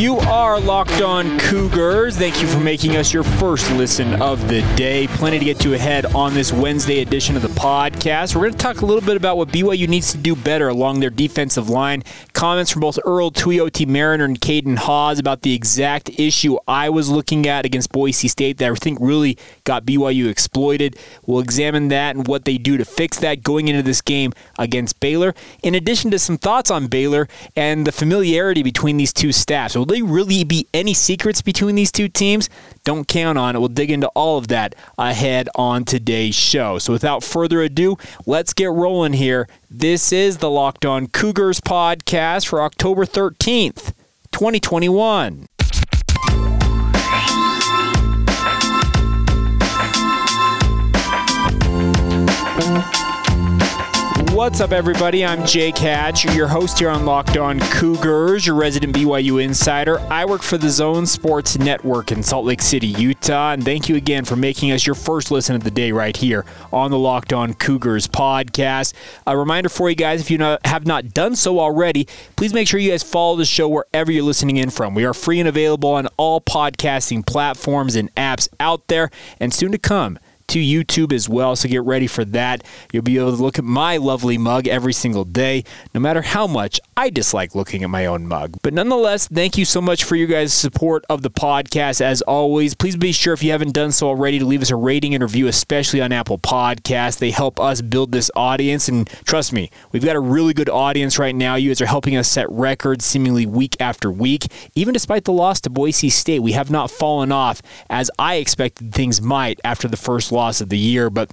You are locked on Cougars. Thank you for making us your first listen of the day. Plenty to get to ahead on this Wednesday edition of the podcast. We're going to talk a little bit about what BYU needs to do better along their defensive line. Comments from both Earl Tuioti Mariner and Caden Haws about the exact issue I was looking at against Boise State that I think really got BYU exploited. We'll examine that and what they do to fix that going into this game against Baylor. In addition to some thoughts on Baylor and the familiarity between these two staffs. They really be any secrets between these two teams? Don't count on it. We'll dig into all of that ahead on today's show. So without further ado, let's get rolling here. This is the Locked On Cougars podcast for October 13th, 2021. What's up, everybody? I'm Jake Hatch, your host here on Locked On Cougars, your resident BYU insider. I work for the Zone Sports Network in Salt Lake City, Utah, and thank you again for making us your first listen of the day right here on the Locked On Cougars podcast. A reminder for you guys, if you not, have not done so already, please make sure you guys follow the show wherever you're listening in from. We are free and available on all podcasting platforms and apps out there, and soon to come to YouTube as well. So get ready for that. You'll be able to look at my lovely mug every single day, no matter how much I dislike looking at my own mug. But nonetheless, thank you so much for you guys' support of the podcast. As always, please be sure if you haven't done so already to leave us a rating and review, especially on Apple Podcasts. They help us build this audience. And trust me, we've got a really good audience right now. You guys are helping us set records seemingly week after week. Even despite the loss to Boise State, we have not fallen off as I expected things might after the first loss loss of the year, but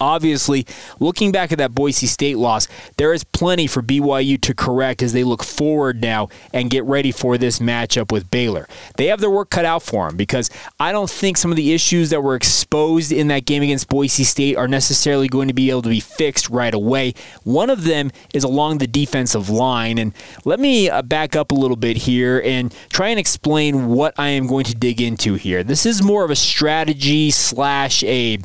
Obviously, looking back at that Boise State loss, there is plenty for BYU to correct as they look forward now and get ready for this matchup with Baylor. They have their work cut out for them because I don't think some of the issues that were exposed in that game against Boise State are necessarily going to be able to be fixed right away. One of them is along the defensive line. And let me uh, back up a little bit here and try and explain what I am going to dig into here. This is more of a strategy slash a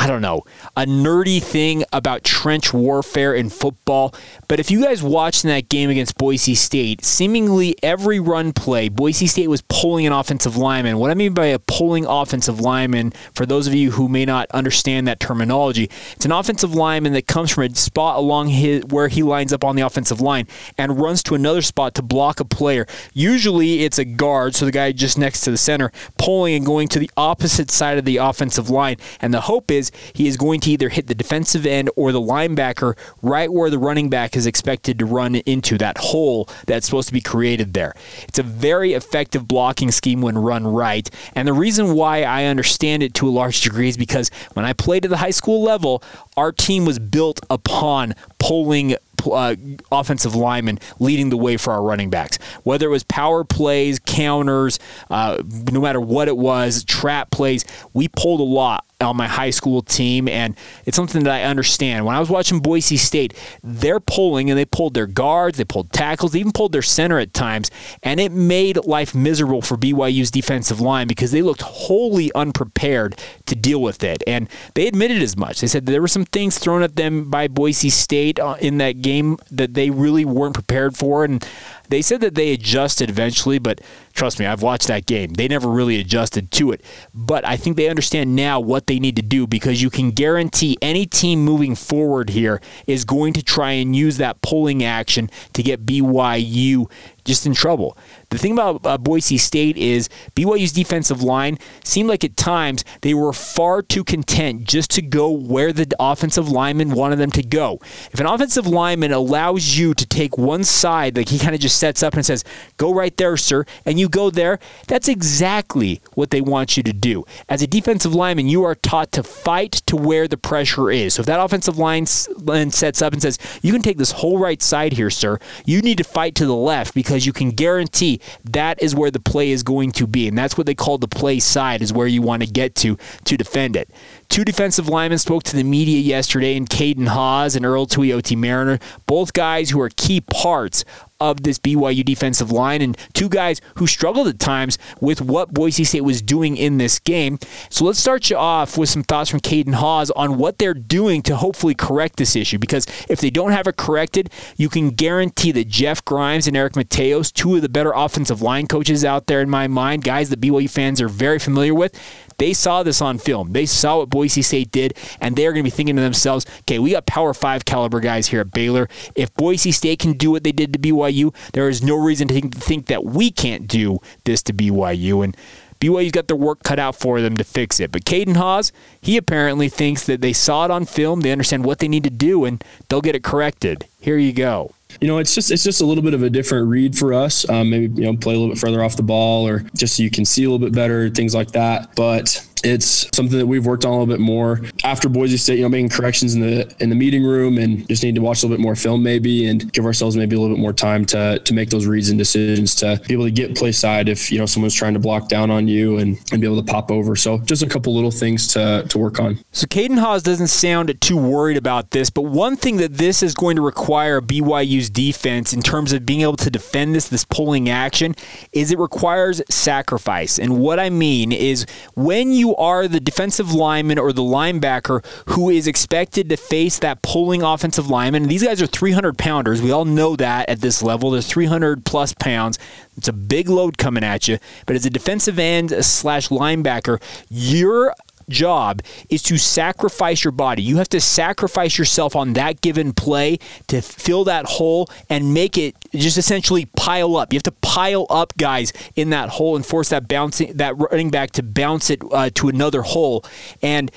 I don't know, a nerdy thing about trench warfare in football. But if you guys watched in that game against Boise State, seemingly every run play, Boise State was pulling an offensive lineman. What I mean by a pulling offensive lineman, for those of you who may not understand that terminology, it's an offensive lineman that comes from a spot along his where he lines up on the offensive line and runs to another spot to block a player. Usually it's a guard, so the guy just next to the center, pulling and going to the opposite side of the offensive line. And the hope is he is going to either hit the defensive end or the linebacker right where the running back is expected to run into that hole that's supposed to be created there. It's a very effective blocking scheme when run right. And the reason why I understand it to a large degree is because when I played at the high school level, our team was built upon pulling uh, offensive linemen leading the way for our running backs. Whether it was power plays, counters, uh, no matter what it was, trap plays, we pulled a lot on my high school team, and it's something that I understand. When I was watching Boise State, they're pulling and they pulled their guards, they pulled tackles, they even pulled their center at times, and it made life miserable for BYU's defensive line because they looked wholly unprepared to deal with it. And they admitted as much. They said there were some things thrown at them by Boise State uh, in that game that they really weren't prepared for, and they said that they adjusted eventually, but trust me, I've watched that game. They never really adjusted to it. But I think they understand now what they need to do because you can guarantee any team moving forward here is going to try and use that pulling action to get BYU just in trouble. The thing about uh, Boise State is BYU's defensive line seemed like at times they were far too content just to go where the offensive lineman wanted them to go. If an offensive lineman allows you to take one side, like he kind of just sets up and says, "Go right there, sir," and you go there, that's exactly what they want you to do. As a defensive lineman, you are taught to fight to where the pressure is. So if that offensive line sets up and says, "You can take this whole right side here, sir," you need to fight to the left because because you can guarantee that is where the play is going to be. And that's what they call the play side, is where you want to get to to defend it. Two defensive linemen spoke to the media yesterday and Caden Haws and Earl Tuioti Mariner, both guys who are key parts of this BYU defensive line and two guys who struggled at times with what Boise State was doing in this game. So let's start you off with some thoughts from Caden Haws on what they're doing to hopefully correct this issue. Because if they don't have it corrected, you can guarantee that Jeff Grimes and Eric Mateos, two of the better offensive line coaches out there in my mind, guys that BYU fans are very familiar with, they saw this on film. They saw what Boise State did, and they're going to be thinking to themselves, okay, we got Power 5 caliber guys here at Baylor. If Boise State can do what they did to BYU, there is no reason to think, think that we can't do this to BYU. And BYU's got their work cut out for them to fix it. But Caden Haws, he apparently thinks that they saw it on film, they understand what they need to do, and they'll get it corrected. Here you go you know, it's just it's just a little bit of a different read for us. Um, maybe you know, play a little bit further off the ball, or just so you can see a little bit better, things like that. But it's something that we've worked on a little bit more after Boise State. You know, making corrections in the in the meeting room, and just need to watch a little bit more film, maybe, and give ourselves maybe a little bit more time to to make those reads and decisions to be able to get play side if you know someone's trying to block down on you and and be able to pop over. So just a couple little things to to work on. So Caden Haws doesn't sound too worried about this, but one thing that this is going to require BYU's defense in terms of being able to defend this this pulling action is it requires sacrifice. And what I mean is when you are the defensive lineman or the linebacker who is expected to face that pulling offensive lineman. These guys are 300 pounders. We all know that at this level. They're 300 plus pounds. It's a big load coming at you. But as a defensive end slash linebacker, your job is to sacrifice your body. You have to sacrifice yourself on that given play to fill that hole and make it just essentially pile up. You have to pile up guys in that hole and force that bouncing that running back to bounce it uh, to another hole, and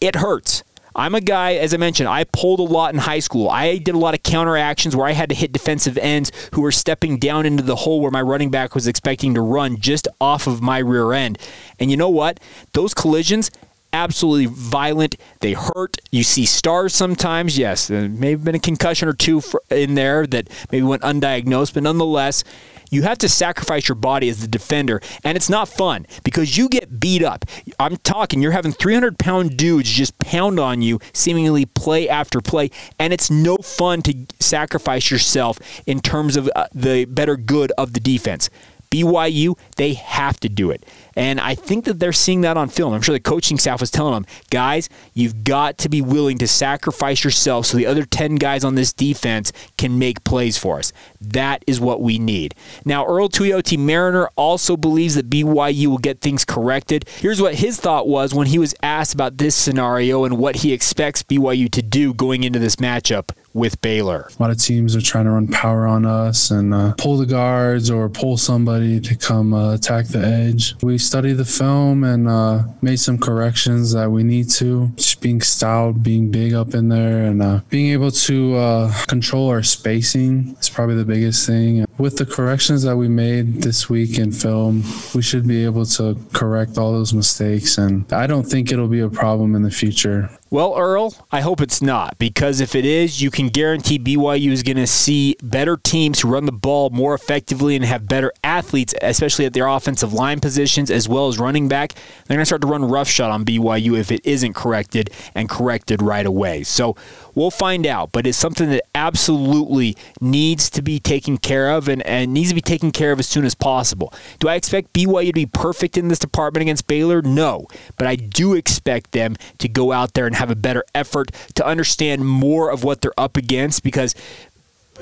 it hurts. I'm a guy, as I mentioned, I pulled a lot in high school. I did a lot of counter actions where I had to hit defensive ends who were stepping down into the hole where my running back was expecting to run just off of my rear end. And you know what? Those collisions absolutely violent. They hurt. You see stars sometimes. Yes, there may have been a concussion or two in there that maybe went undiagnosed, but nonetheless, you have to sacrifice your body as the defender, and it's not fun because you get beat up. I'm talking, you're having 300 pound dudes just pound on you, seemingly play after play, and it's no fun to sacrifice yourself in terms of uh, the better good of the defense. BYU, they have to do it. And I think that they're seeing that on film. I'm sure the coaching staff was telling them, guys, you've got to be willing to sacrifice yourself so the other 10 guys on this defense can make plays for us. That is what we need. Now, Earl Tuioti Mariner also believes that BYU will get things corrected. Here's what his thought was when he was asked about this scenario and what he expects BYU to do going into this matchup with Baylor. A lot of teams are trying to run power on us and uh, pull the guards or pull somebody to come uh, attack the edge. We studied the film and uh, made some corrections that we need to. Just being stout, being big up in there, and uh, being able to uh, control our spacing is probably the biggest thing. With the corrections that we made this week in film, we should be able to correct all those mistakes, and I don't think it'll be a problem in the future. Well, Earl, I hope it's not because if it is, you can guarantee BYU is going to see better teams run the ball more effectively and have better athletes, especially at their offensive line positions as well as running back. They're going to start to run roughshod on BYU if it isn't corrected and corrected right away. So we'll find out, but it's something that absolutely needs to be taken care of and, and needs to be taken care of as soon as possible. Do I expect BYU to be perfect in this department against Baylor? No, but I do expect them to go out there and have a better effort to understand more of what they're up against because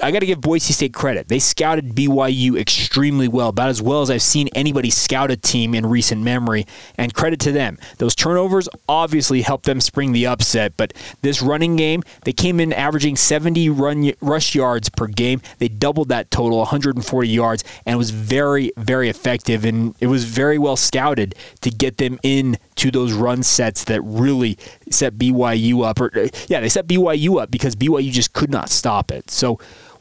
I got to give Boise State credit. They scouted BYU extremely well, about as well as I've seen anybody scout a team in recent memory, and credit to them. Those turnovers obviously helped them spring the upset, but this running game, they came in averaging 70 run rush yards per game. They doubled that total, 140 yards, and it was very, very effective, and it was very well scouted to get them in to those run sets that really set BYU up. Or uh, yeah, they set BYU up because BYU just could not stop it. So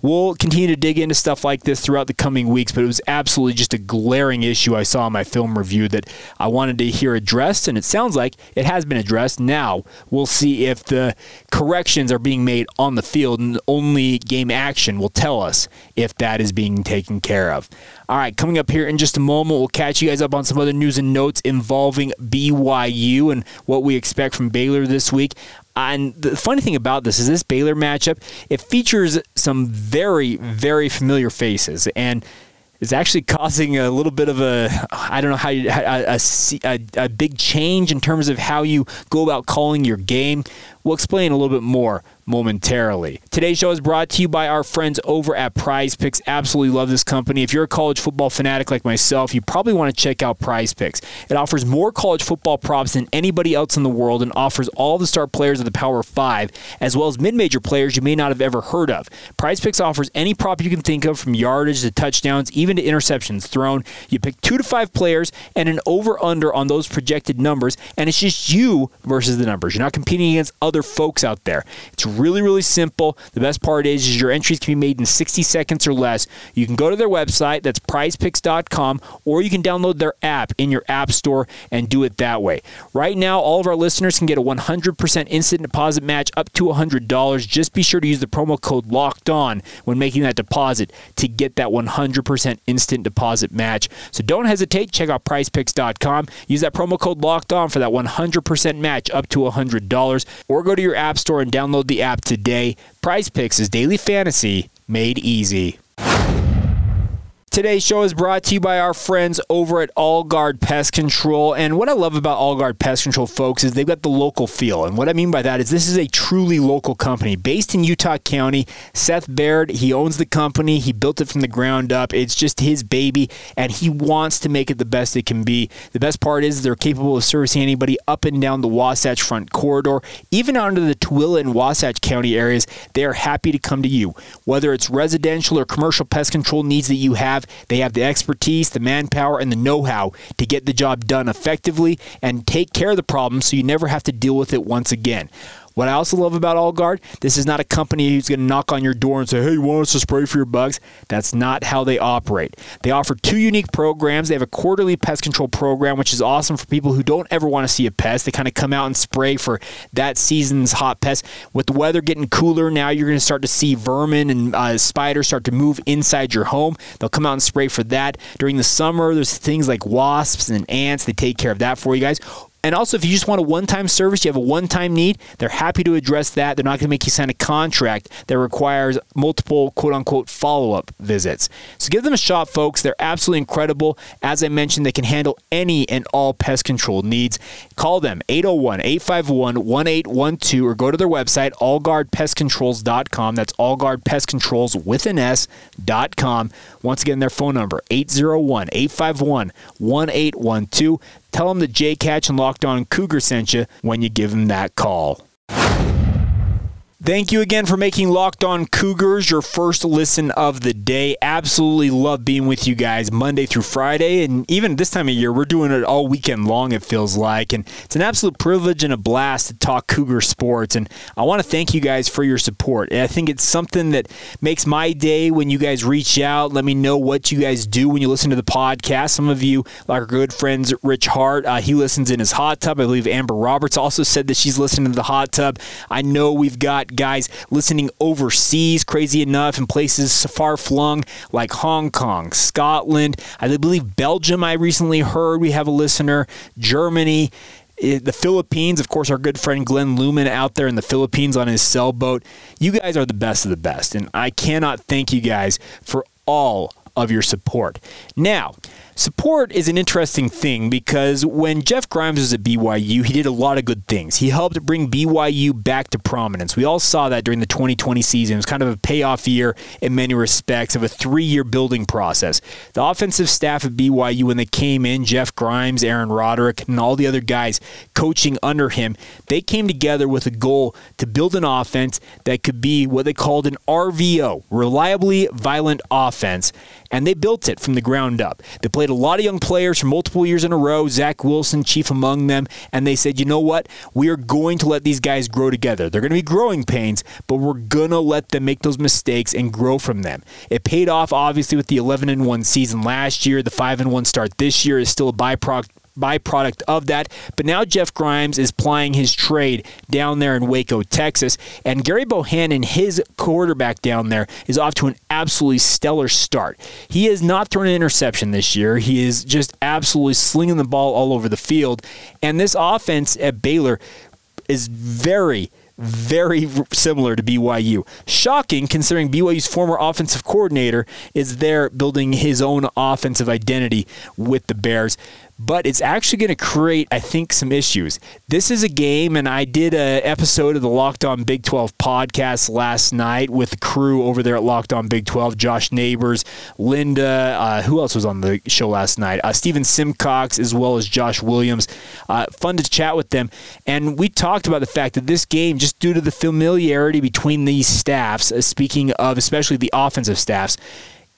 We'll continue to dig into stuff like this throughout the coming weeks, but it was absolutely just a glaring issue I saw in my film review that I wanted to hear addressed, and it sounds like it has been addressed. Now we'll see if the corrections are being made on the field, and only game action will tell us if that is being taken care of. All right, coming up here in just a moment, we'll catch you guys up on some other news and notes involving BYU and what we expect from Baylor this week. And the funny thing about this is this Baylor matchup, it features some very, very familiar faces. And it's actually causing a little bit of a I don't know how you a, a, a, big change in terms of how you go about calling your game. We'll explain a little bit more momentarily. Today's show is brought to you by our friends over at Prize Picks. Absolutely love this company. If you're a college football fanatic like myself, you probably want to check out Prize Picks. It offers more college football props than anybody else in the world and offers all the star players of the Power 5 as well as mid-major players you may not have ever heard of. Prize Picks offers any prop you can think of from yardage to touchdowns, even to interceptions thrown. You pick 2 to 5 players and an over under on those projected numbers and it's just you versus the numbers. You're not competing against other folks out there. It's really, really simple. The best part is, is your entries can be made in 60 seconds or less. You can go to their website, that's prizepicks.com, or you can download their app in your app store and do it that way. Right now, all of our listeners can get a 100% instant deposit match up to $100. Just be sure to use the promo code LOCKED ON when making that deposit to get that 100% instant deposit match. So don't hesitate. Check out prizepicks.com. Use that promo code LOCKED ON for that 100% match up to $100, or go to your app store and download the app today. Prize Picks is daily fantasy made easy. Today's show is brought to you by our friends over at All Guard Pest Control. And what I love about All Guard Pest Control, folks, is they've got the local feel. And what I mean by that is this is a truly local company based in Utah County. Seth Baird, he owns the company. He built it from the ground up. It's just his baby, and he wants to make it the best it can be. The best part is they're capable of servicing anybody up and down the Wasatch Front Corridor, even out into the Tooele and Wasatch County areas. They are happy to come to you. Whether it's residential or commercial pest control needs that you have, they have the expertise, the manpower, and the know how to get the job done effectively and take care of the problem so you never have to deal with it once again. What I also love about AllGuard, this is not a company who's going to knock on your door and say, hey, you want us to spray for your bugs? That's not how they operate. They offer two unique programs. They have a quarterly pest control program, which is awesome for people who don't ever want to see a pest. They kind of come out and spray for that season's hot pest. With the weather getting cooler now, you're going to start to see vermin and uh, spiders start to move inside your home. They'll come out and spray for that. During the summer, there's things like wasps and ants. They take care of that for you guys. And also, if you just want a one time service, you have a one time need, they're happy to address that. They're not going to make you sign a contract that requires multiple quote unquote follow up visits. So give them a shot, folks. They're absolutely incredible. As I mentioned, they can handle any and all pest control needs. Call them 801 851 1812 or go to their website, allguardpestcontrols.com. That's allguardpestcontrols with an S.com. Once again, their phone number 801 851 1812. Tell them that Jake Hatch and Locked On Cougar sent you when you give them that call. Thank you again for making Locked On Cougars your first listen of the day. Absolutely love being with you guys Monday through Friday. And even this time of year, we're doing it all weekend long, it feels like. And it's an absolute privilege and a blast to talk Cougar sports. And I want to thank you guys for your support. And I think it's something that makes my day when you guys reach out. Let me know what you guys do when you listen to the podcast. Some of you, like our good friends Rich Hart, uh, he listens in his hot tub. I believe Amber Roberts also said that she's listening to the hot tub. I know we've got guys listening overseas, crazy enough, in places far flung like Hong Kong, Scotland, I believe Belgium. I recently heard we have a listener, Germany eh, the Philippines, of course, our good friend Glenn Lumen out there in the Philippines on his sailboat. You guys are the best of the best, and I cannot thank you guys for all of your support. Now, Support is an interesting thing because when Jeff Grimes was at BYU, he did a lot of good things. He helped bring BYU back to prominence. We all saw that during the 2020 season. It was kind of a payoff year in many respects of a three year building process. The offensive staff at BYU, when they came in, Jeff Grimes, Aaron Roderick, and all the other guys coaching under him, they came together with a goal to build an offense that could be what they called an RVO, reliably violent offense and they built it from the ground up. They played a lot of young players for multiple years in a row, Zach Wilson, chief among them, and they said, you know what? We are going to let these guys grow together. They're going to be growing pains, but we're going to let them make those mistakes and grow from them. It paid off, obviously, with the 11 and 1 season last year. The 5 and 1 start this year is still a byproduct byproduct of that. But now Jeff Grimes is plying his trade down there in Waco, Texas. And Gerry Bohanon, his quarterback down there, is off to an absolutely stellar start. He has not thrown an interception this year. He is just absolutely slinging the ball all over the field. And this offense at Baylor is very very similar to BYU. Shocking considering BYU's former offensive coordinator is there building his own offensive identity with the Bears but it's actually going to create, I think, some issues. This is a game, and I did an episode of the Locked On Big 12 podcast last night with the crew over there at Locked On Big 12 Josh Neighbors, Linda, uh, who else was on the show last night? Uh, Stephen Simcox, as well as Josh Williams. Uh, fun to chat with them. And we talked about the fact that this game, just due to the familiarity between these staffs, uh, speaking of especially the offensive staffs,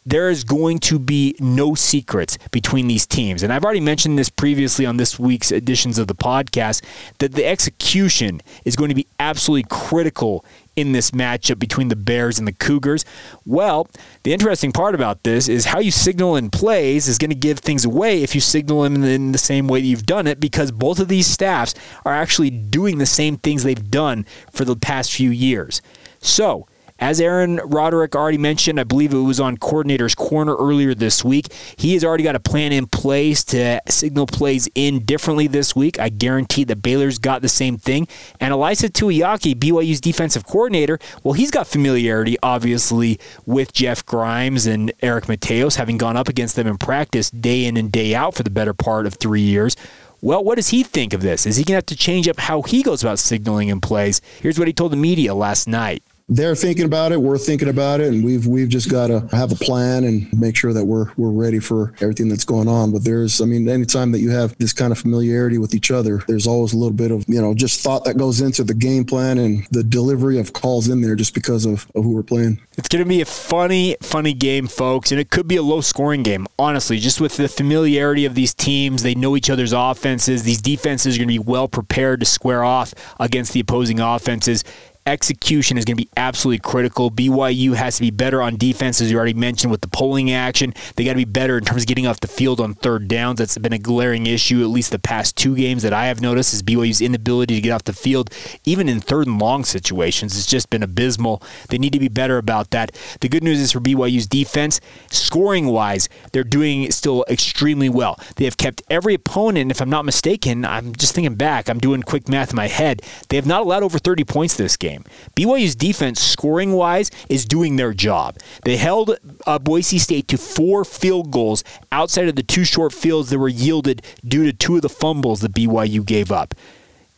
there is going to be no secrets between these teams. And I've already mentioned this previously on this week's editions of the podcast that the execution is going to be absolutely critical in this matchup between the Bears and the Cougars. Well, the interesting part about this is how you signal in plays is going to give things away if you signal them in the same way that you've done it because both of these staffs are actually doing the same things they've done for the past few years. So, as Aaron Roderick already mentioned, I believe it was on Coordinator's Corner earlier this week. He has already got a plan in place to signal plays in differently this week. I guarantee that Baylor's got the same thing. And Ilaisa Tuiaki, BYU's defensive coordinator, well, he's got familiarity, obviously, with Jeff Grimes and Eric Mateos, having gone up against them in practice day in and day out for the better part of three years. Well, what does he think of this? Is he going to have to change up how he goes about signaling in plays? Here's what he told the media last night they're thinking about it. We're thinking about it, and we've we've just got to have a plan and make sure that we're we're ready for everything that's going on. But there's, I mean, anytime that you have this kind of familiarity with each other, there's always a little bit of you know just thought that goes into the game plan and the delivery of calls in there just because of, of who we're playing. It's going to be a funny, funny game, folks, and it could be a low scoring game. Honestly, just with the familiarity of these teams, they know each other's offenses. These defenses are going to be well prepared to square off against the opposing offenses execution is going to be absolutely critical. BYU has to be better on defense, as you already mentioned, with the pulling action. They got to be better in terms of getting off the field on third downs. That's been a glaring issue, at least the past two games that I have noticed, is BYU's inability to get off the field, even in third and long situations. It's just been abysmal. They need to be better about that. The good news is for BYU's defense, scoring wise, they're doing still extremely well. They have kept every opponent, if I'm not mistaken, I'm just thinking back, I'm doing quick math in my head, they have not allowed over 30 points this game game. BYU's defense, scoring wise, is doing their job. They held uh, Boise State to four field goals outside of the two short fields that were yielded due to two of the fumbles that BYU gave up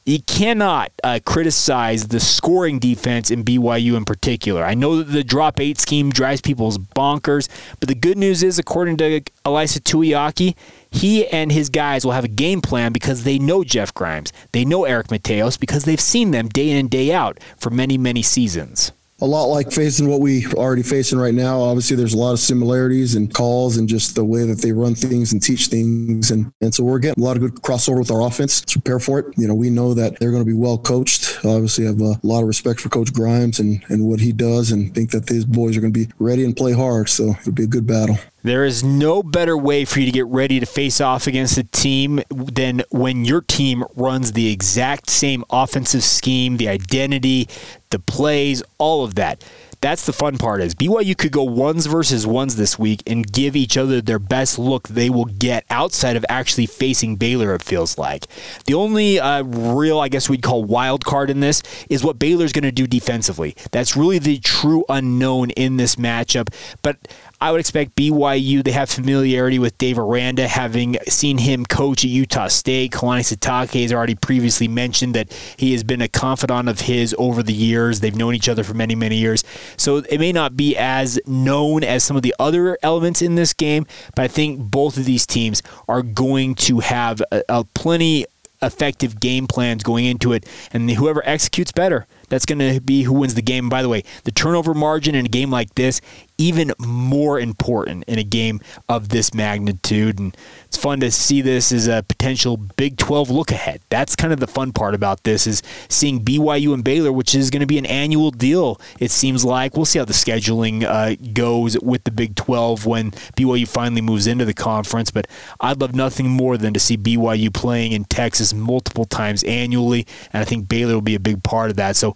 you cannot uh, criticize the scoring defense in BYU in particular. I know that the drop eight scheme drives people's bonkers, but the good news is, according to Ilaisa Tuiaki, he and his guys will have a game plan because they know Jeff Grimes. They know Eric Mateos because they've seen them day in and day out for many, many seasons a lot like facing what we already facing right now. Obviously, there's a lot of similarities and calls and just the way that they run things and teach things. And, and so we're getting a lot of good crossover with our offense. Let's prepare for it. You know, we know that they're going to be well coached. Obviously, I have a lot of respect for Coach Grimes and, and what he does and think that these boys are going to be ready and play hard. So it'll be a good battle. There is no better way for you to get ready to face off against a team than when your team runs the exact same offensive scheme, the identity, the plays, all of that. That's the fun part is BYU could go ones versus ones this week and give each other their best look they will get outside of actually facing Baylor, it feels like. The only uh, real, I guess we'd call wild card in this is what Baylor's going to do defensively. That's really the true unknown in this matchup. But I would expect BYU, they have familiarity with Dave Aranda, having seen him coach at Utah State. Kalani Sitake has already previously mentioned that he has been a confidant of his over the years. They've known each other for many, many years. So it may not be as known as some of the other elements in this game, but I think both of these teams are going to have a, a plenty effective game plans going into it, and whoever executes better, that's going to be who wins the game. By the way, the turnover margin in a game like this even more important in a game of this magnitude. And it's fun to see this as a potential Big 12 look ahead. That's kind of the fun part about this is seeing BYU and Baylor, which is going to be an annual deal. It seems like we'll see how the scheduling uh, goes with the Big 12 when BYU finally moves into the conference. But I'd love nothing more than to see BYU playing in Texas multiple times annually, and I think Baylor will be a big part of that. So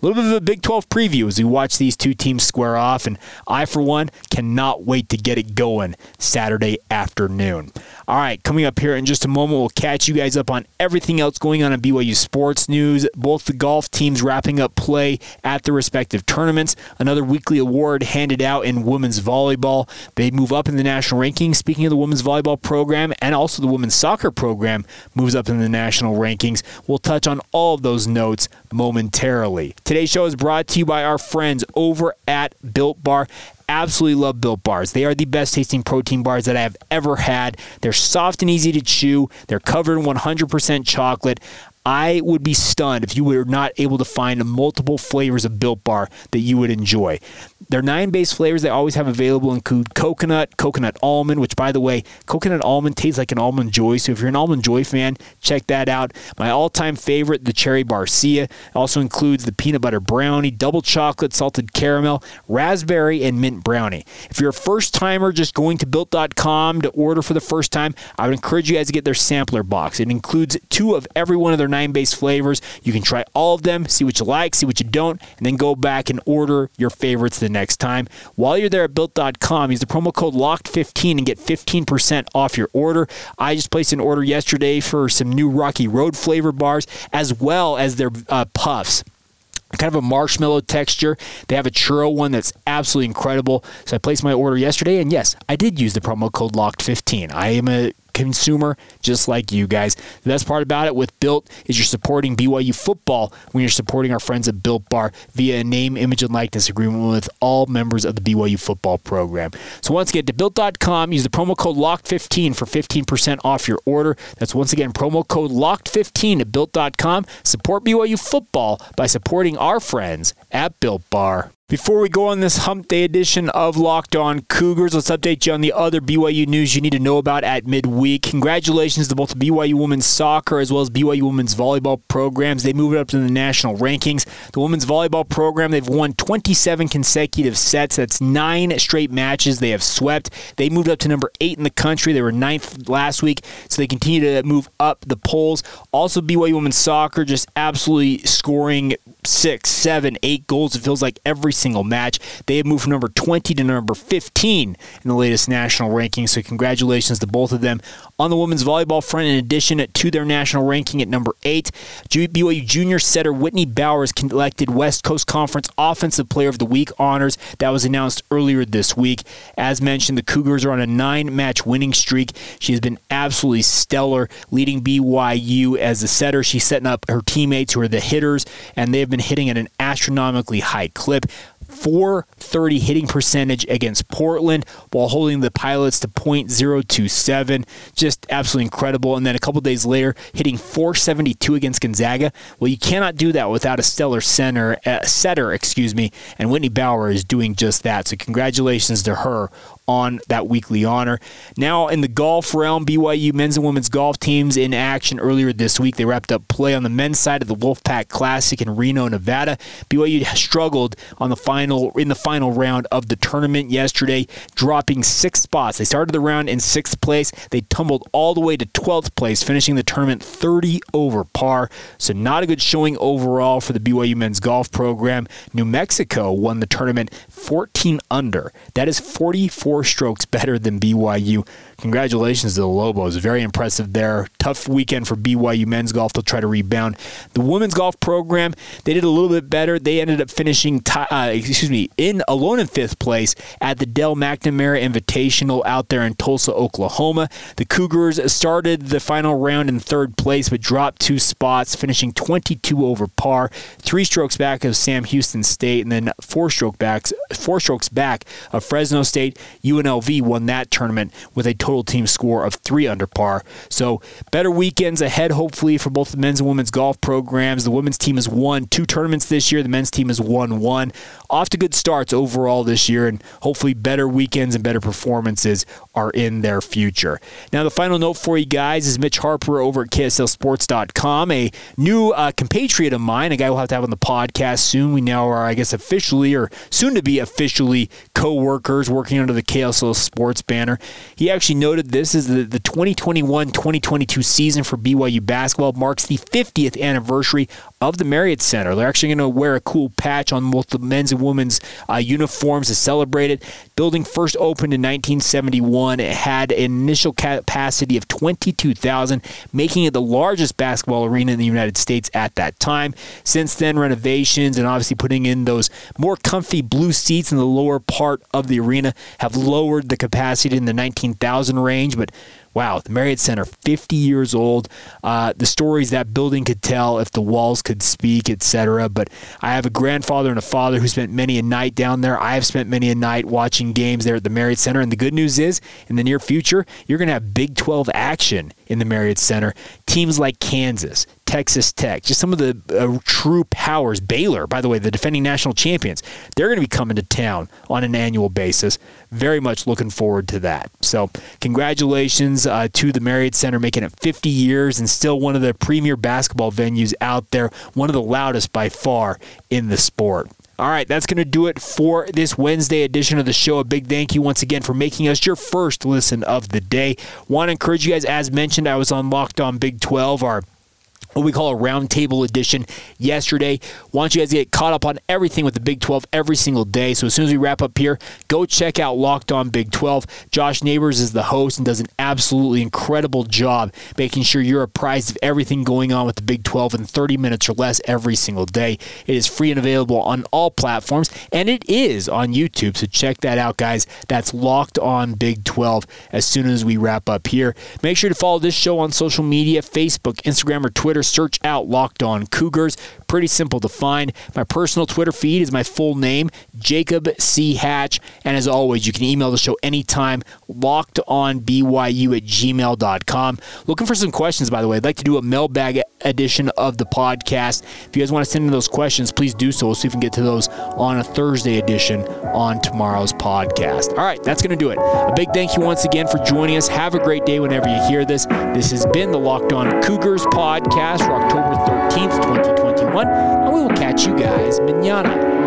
a little bit of a Big 12 preview as we watch these two teams square off, and I, for one, cannot wait to get it going Saturday afternoon. All right, coming up here in just a moment, we'll catch you guys up on everything else going on in BYU sports news. Both the golf teams wrapping up play at their respective tournaments. Another weekly award handed out in women's volleyball. They move up in the national rankings. Speaking of the women's volleyball program and also the women's soccer program moves up in the national rankings. We'll touch on all of those notes momentarily. Today's show is brought to you by our friends over at Built Bar absolutely love Built Bars. They are the best tasting protein bars that I have ever had. They're soft and easy to chew. They're covered in 100% chocolate. I would be stunned if you were not able to find multiple flavors of Built Bar that you would enjoy. Their nine base flavors they always have available include coconut, coconut almond, which by the way, coconut almond tastes like an almond joy. So if you're an almond joy fan, check that out. My all-time favorite, the cherry barcia, also includes the peanut butter brownie, double chocolate, salted caramel, raspberry, and mint brownie. If you're a first timer just going to built.com to order for the first time, I would encourage you guys to get their sampler box. It includes two of every one of their nine base flavors. You can try all of them, see what you like, see what you don't, and then go back and order your favorites the next time. While you're there at built.com, use the promo code LOCKED15 and get 15% off your order. I just placed an order yesterday for some new Rocky Road flavor bars as well as their uh, puffs kind of a marshmallow texture. They have a churro one that's absolutely incredible. So I placed my order yesterday, and yes, I did use the promo code LOCKED15. I am a consumer just like you guys. The best part about it with Built is you're supporting BYU football when you're supporting our friends at Built Bar via a name, image, and likeness agreement with all members of the BYU football program. So once again, to built.com, use the promo code LOCKED15 for 15% off your order. That's once again promo code LOCKED15 at built.com. Support BYU football by supporting our friends at Built Bar. Before we go on this hump day edition of Locked On Cougars, let's update you on the other BYU news you need to know about at midweek. Congratulations to both BYU women's soccer as well as BYU women's volleyball programs. They moved up to the national rankings. The women's volleyball program, they've won 27 consecutive sets. That's nine straight matches they have swept. They moved up to number eight in the country. They were ninth last week, so they continue to move up the polls. Also, BYU women's soccer just absolutely scoring six, seven, eight goals. It feels like every single match. They have moved from number 20 to number 15 in the latest national ranking. So, congratulations to both of them. On the women's volleyball front, in addition to their national ranking at number eight, BYU junior setter Whitney Bowers collected West Coast Conference Offensive Player of the Week honors. That was announced earlier this week. As mentioned, the Cougars are on a nine match winning streak. She has been absolutely stellar, leading BYU as the setter. She's setting up her teammates who are the hitters, and they have been hitting at an astronomically high clip. 430 hitting percentage against Portland while holding the Pilots to .027. Just absolutely incredible. And then a couple days later, hitting 472 against Gonzaga. Well, you cannot do that without a stellar center, uh, setter, excuse me. And Whitney Bower is doing just that. So congratulations to her on that weekly honor. Now, in the golf realm, BYU men's and women's golf teams in action earlier this week. They wrapped up play on the men's side of the Wolfpack Classic in Reno, Nevada. BYU struggled on the final in the final round of the tournament yesterday, dropping six spots. They started the round in sixth place. They tumbled all the way to 12th place, finishing the tournament 30 over par. So, not a good showing overall for the BYU men's golf program. New Mexico won the tournament 14 under. That is 44 strokes better than BYU. Congratulations to the Lobos. Very impressive there. Tough weekend for BYU men's golf. They'll try to rebound. The women's golf program, they did a little bit better. They ended up finishing, t- uh, excuse me, in alone in fifth place at the Dale McNamara Invitational out there in Tulsa, Oklahoma. The Cougars started the final round in third place, but dropped two spots, finishing 22 over par, three strokes back of Sam Houston State, and then four stroke backs, four strokes back of Fresno State. UNLV won that tournament with a total team score of three under par. So better weekends ahead, hopefully, for both the men's and women's golf programs. The women's team has won two tournaments this year. The men's team has won one. Off to good starts overall this year, and hopefully better weekends and better performances are in their future. Now, the final note for you guys is Mitch Harper over at KSLSports.com, a new uh, compatriot of mine, a guy we'll have to have on the podcast soon. We now are, I guess, officially or soon to be officially co workers working under the KSL Sports banner. He actually noted this is the, the 2021 2022 season for BYU basketball marks the 50th anniversary of the Marriott Center. They're actually going to wear a cool patch on both the men's and women's uh, uniforms to celebrate it. Building first opened in 1971. It had an initial capacity of 22,000, making it the largest basketball arena in the United States at that time. Since then, renovations and obviously putting in those more comfy blue seats in the lower part of the arena have lowered the capacity in the 19,000 range, but wow, the Marriott Center, 50 years old. Uh, the stories that building could tell if the walls could speak, etc. But I have a grandfather and a father who spent many a night down there. I have spent many a night watching games there at the Marriott Center. And the good news is, in the near future, you're going to have Big 12 action in the Marriott Center. Teams like Kansas, Texas Tech, just some of the uh, true powers. Baylor, by the way, the defending national champions, they're going to be coming to town on an annual basis. Very much looking forward to that. So, congratulations uh, to the Marriott Center, making it 50 years and still one of the premier basketball venues out there, one of the loudest by far in the sport. All right, that's going to do it for this Wednesday edition of the show. A big thank you once again for making us your first listen of the day. Want to encourage you guys, as mentioned, I was on Locked On Big 12, our what we call a roundtable edition yesterday. Want you guys to get caught up on everything with the Big 12 every single day. So as soon as we wrap up here, go check out Locked On Big 12. Josh Neighbors is the host and does an absolutely incredible job making sure you're apprised of everything going on with the Big 12 in 30 minutes or less every single day. It is free and available on all platforms, and it is on YouTube. So check that out, guys. That's Locked On Big 12 as soon as we wrap up here. Make sure to follow this show on social media Facebook, Instagram, or Twitter search out Locked On Cougars. Pretty simple to find. My personal Twitter feed is my full name, Jacob C. Hatch. And as always, you can email the show anytime, lockedonbyu at gmail.com. Looking for some questions, by the way. I'd like to do a mailbag edition of the podcast. If you guys want to send in those questions, please do so. We'll see if we can get to those on a Thursday edition on tomorrow's podcast. All right, that's going to do it. A big thank you once again for joining us. Have a great day whenever you hear this. This has been the Locked On Cougars podcast for October 13th, 2021, and we will catch you guys manana.